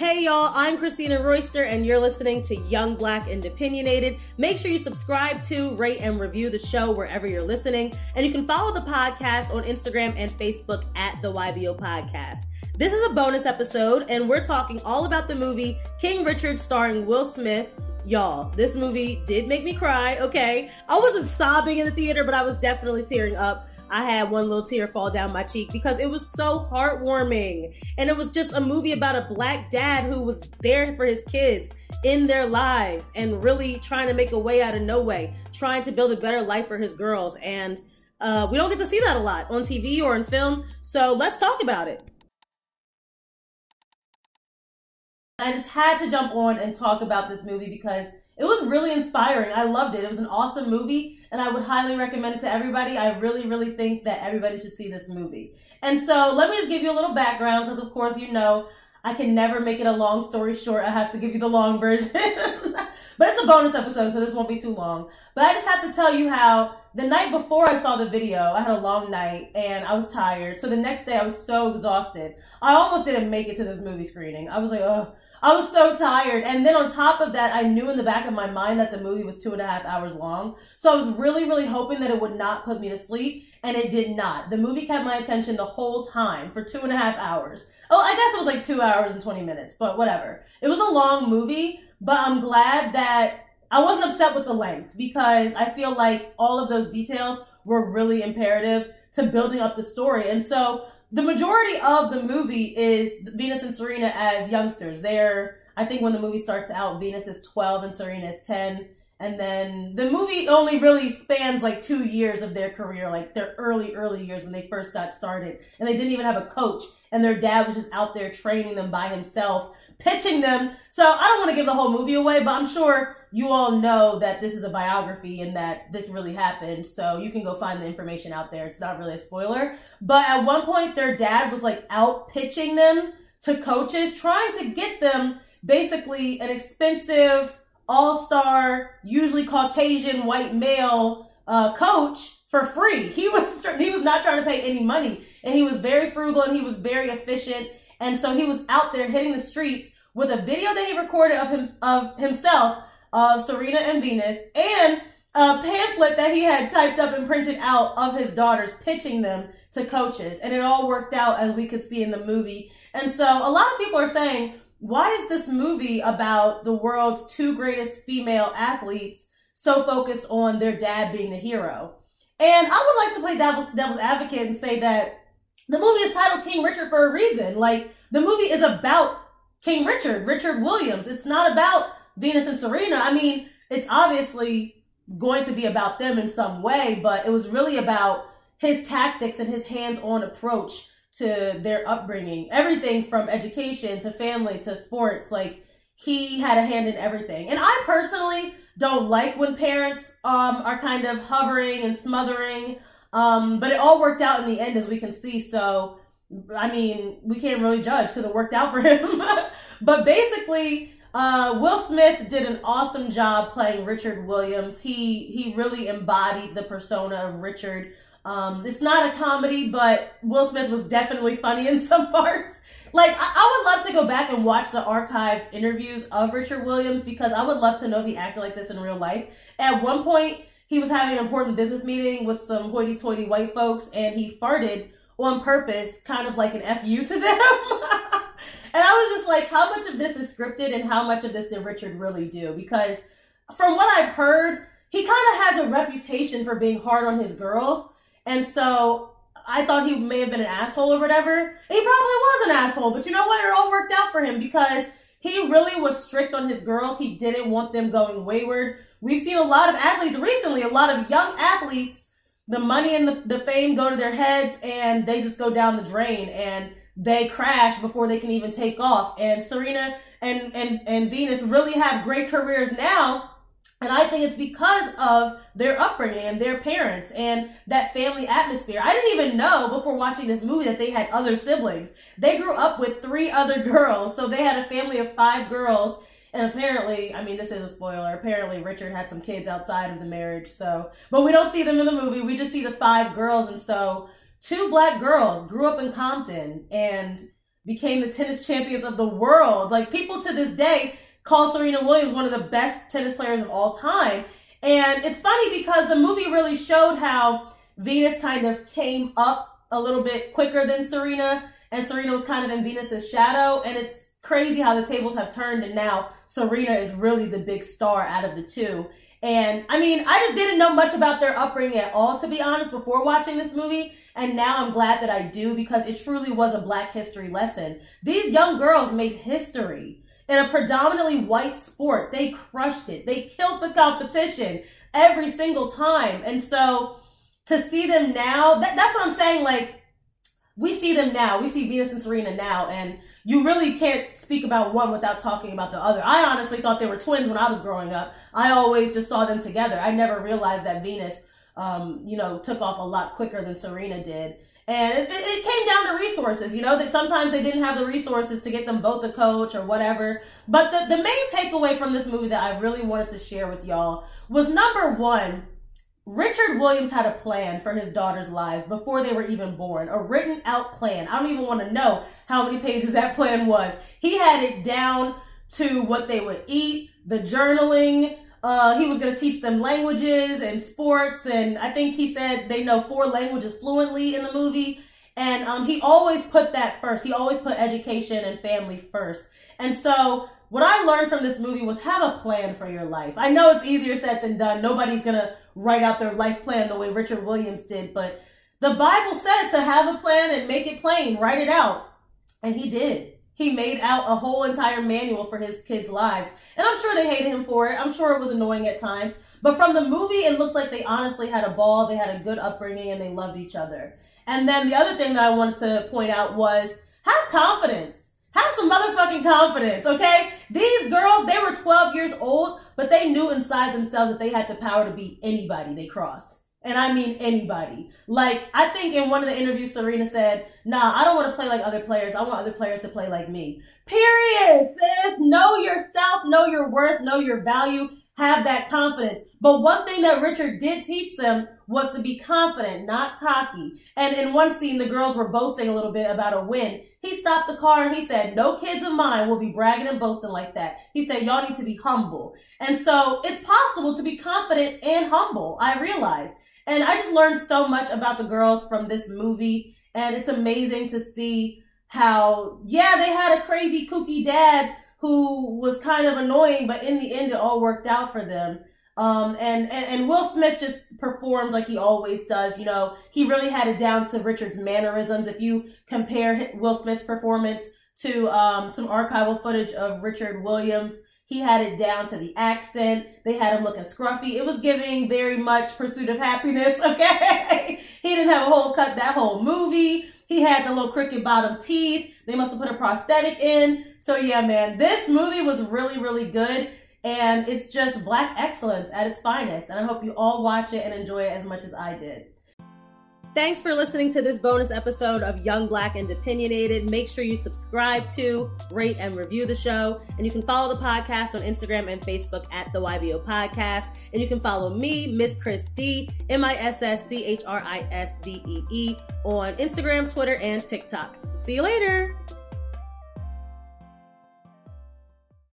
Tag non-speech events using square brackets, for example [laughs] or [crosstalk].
Hey y'all, I'm Christina Royster, and you're listening to Young Black and Opinionated. Make sure you subscribe to, rate, and review the show wherever you're listening. And you can follow the podcast on Instagram and Facebook at the YBO Podcast. This is a bonus episode, and we're talking all about the movie King Richard starring Will Smith. Y'all, this movie did make me cry, okay? I wasn't sobbing in the theater, but I was definitely tearing up. I had one little tear fall down my cheek because it was so heartwarming. And it was just a movie about a black dad who was there for his kids in their lives and really trying to make a way out of no way, trying to build a better life for his girls. And uh, we don't get to see that a lot on TV or in film. So let's talk about it. I just had to jump on and talk about this movie because it was really inspiring. I loved it. It was an awesome movie, and I would highly recommend it to everybody. I really, really think that everybody should see this movie. And so, let me just give you a little background because, of course, you know, I can never make it a long story short. I have to give you the long version. [laughs] but it's a bonus episode, so this won't be too long. But I just have to tell you how the night before I saw the video, I had a long night and I was tired. So the next day I was so exhausted. I almost didn't make it to this movie screening. I was like, oh, I was so tired. And then on top of that, I knew in the back of my mind that the movie was two and a half hours long. So I was really, really hoping that it would not put me to sleep. And it did not. The movie kept my attention the whole time for two and a half hours. Oh, I guess it was like two hours and 20 minutes, but whatever. It was a long movie, but I'm glad that I wasn't upset with the length because I feel like all of those details were really imperative to building up the story. And so the majority of the movie is Venus and Serena as youngsters. They're, I think when the movie starts out, Venus is 12 and Serena is 10. And then the movie only really spans like two years of their career, like their early, early years when they first got started. And they didn't even have a coach. And their dad was just out there training them by himself, pitching them. So I don't want to give the whole movie away, but I'm sure you all know that this is a biography and that this really happened. So you can go find the information out there. It's not really a spoiler. But at one point, their dad was like out pitching them to coaches, trying to get them basically an expensive, all star, usually Caucasian white male uh, coach for free. He was [laughs] he was not trying to pay any money, and he was very frugal and he was very efficient. And so he was out there hitting the streets with a video that he recorded of him of himself of Serena and Venus and a pamphlet that he had typed up and printed out of his daughters pitching them to coaches. And it all worked out as we could see in the movie. And so a lot of people are saying, why is this movie about the world's two greatest female athletes so focused on their dad being the hero? And I would like to play devil's, devil's advocate and say that the movie is titled King Richard for a reason. Like, the movie is about King Richard, Richard Williams. It's not about Venus and Serena, I mean, it's obviously going to be about them in some way, but it was really about his tactics and his hands-on approach to their upbringing. Everything from education to family to sports, like he had a hand in everything. And I personally don't like when parents um, are kind of hovering and smothering. Um, but it all worked out in the end, as we can see. So, I mean, we can't really judge because it worked out for [laughs] him. but basically, uh, Will Smith did an awesome job playing Richard Williams. He he really embodied the persona of Richard. Um, it's not a comedy, but Will Smith was definitely funny in [laughs] some parts. Like, I, I, would love to go back and watch the archived interviews of Richard Williams because I would love to know if he acted like this in real life. At one point, he was having an important business meeting with some hoity toity white folks and he farted on purpose, kind of like an FU to them. [laughs] And I was just like, how much of this is scripted and how much of this did Richard really do? Because from what I've heard, he kind of has a reputation for being hard on his girls. And so I thought he may have been an asshole or whatever. He probably was an asshole, but you know what? It all worked out for him because he really was strict on his girls. He didn't want them going wayward. We've seen a lot of athletes recently, a lot of young athletes, the money and the, the fame go to their heads and they just go down the drain. And they crash before they can even take off. And Serena and, and, and Venus really have great careers now. And I think it's because of their upbringing and their parents and that family atmosphere. I didn't even know before watching this movie that they had other siblings. They grew up with three other [laughs] girls. So they had a family of five girls. And apparently, I mean, this is a spoiler. Apparently, Richard had some kids outside of the marriage. So, but we don't see them in the movie. We just see the five girls. And so two black girls grew up in Compton and became the tennis champions of the world. Like people to this day call Serena Williams one of the best tennis players of all time. And it's funny because the movie really showed how Venus kind of came up a little bit quicker than Serena, and Serena was kind of in Venus's shadow. And it's crazy how the tables have turned, and now Serena is really the big star out of the two. And I mean, I just didn't know much about their upbringing at all, to be honest, before watching this movie. And now I'm glad that I do because it truly was a black history lesson. These young girls made history in a predominantly white sport. They crushed it. They killed the competition every single time. And so to see them now, that, that's what I'm saying. Like, we see them now. We see Venus and Serena now. And you really can't speak about one without talking about the other. I honestly thought they were twins when I was growing up. I always just saw them together. I never realized that Venus, um, you know, took off a lot quicker than Serena did. And it, it, came down to resources, you know, that sometimes they didn't have the resources to get them both a coach or whatever. But the, the main takeaway from this movie that I really wanted to share with y'all was number one, Richard Williams had a plan for his daughter's lives before they were even born, a written out plan. I don't even want to know how many pages that plan was. He had it down to what they would eat, the journaling. Uh, he was going to teach them languages and sports. And I think he said they know four languages fluently in the movie. And um, he always put that first. He always put education and family first. And so what I learned from this movie was have a plan for your life. I know it's easier said than done. Nobody's going to write out their life plan the way Richard Williams did, but the Bible says to have a plan and make it plain, write it out. And he did. He made out a whole entire manual for his kids' lives. And I'm sure they hated him for it. I'm sure it was annoying at times. But from the movie, it looked like they honestly had a ball, they had a good upbringing, and they loved each other. And then the other thing that I wanted to point out was have confidence. Have some motherfucking confidence, okay? These girls, they were 12 years old, but they knew inside themselves that they had the power to beat anybody they crossed. And I mean anybody. Like, I think in one of the interviews, Serena said, nah, I don't want to play like other players. I want other players to play like me. Period, sis. Know yourself, know your worth, know your value, have that confidence. But one thing that Richard did teach them was to be confident, not cocky. And in one scene, the girls were boasting a little bit about a win. He stopped the car and he said, no kids of mine will be bragging and boasting like that. He said, y'all need to be humble. And so it's possible to be confident and humble. I realize. And I just learned so much about the girls from this movie. And it's amazing to see how, yeah, they had a crazy kooky dad who was kind of annoying, but in the end, it all worked out for them. Um, and, and, and Will Smith just performed like he always does. You know, he really had it down to Richard's mannerisms. If you compare Will Smith's performance to um, some archival footage of Richard Williams, he had it down to the accent. They had him looking scruffy. It was giving very much Pursuit of Happiness. [laughs] Okay, he didn't have a whole cut that whole movie. He had the little crooked bottom teeth. They must have put a prosthetic in. So yeah, man, this movie was really, really good. And it's just black excellence at its finest. And I hope you all watch it and enjoy it as much as I did. Thanks for listening to this bonus episode of Young Black and Opinionated. Make sure you subscribe to, rate, and review the show. And you can follow the podcast on Instagram and Facebook at the YBO Podcast. And you can follow me, Miss Chris Dee, M I S S C H R I S D E E, on Instagram, Twitter, and TikTok. See you later.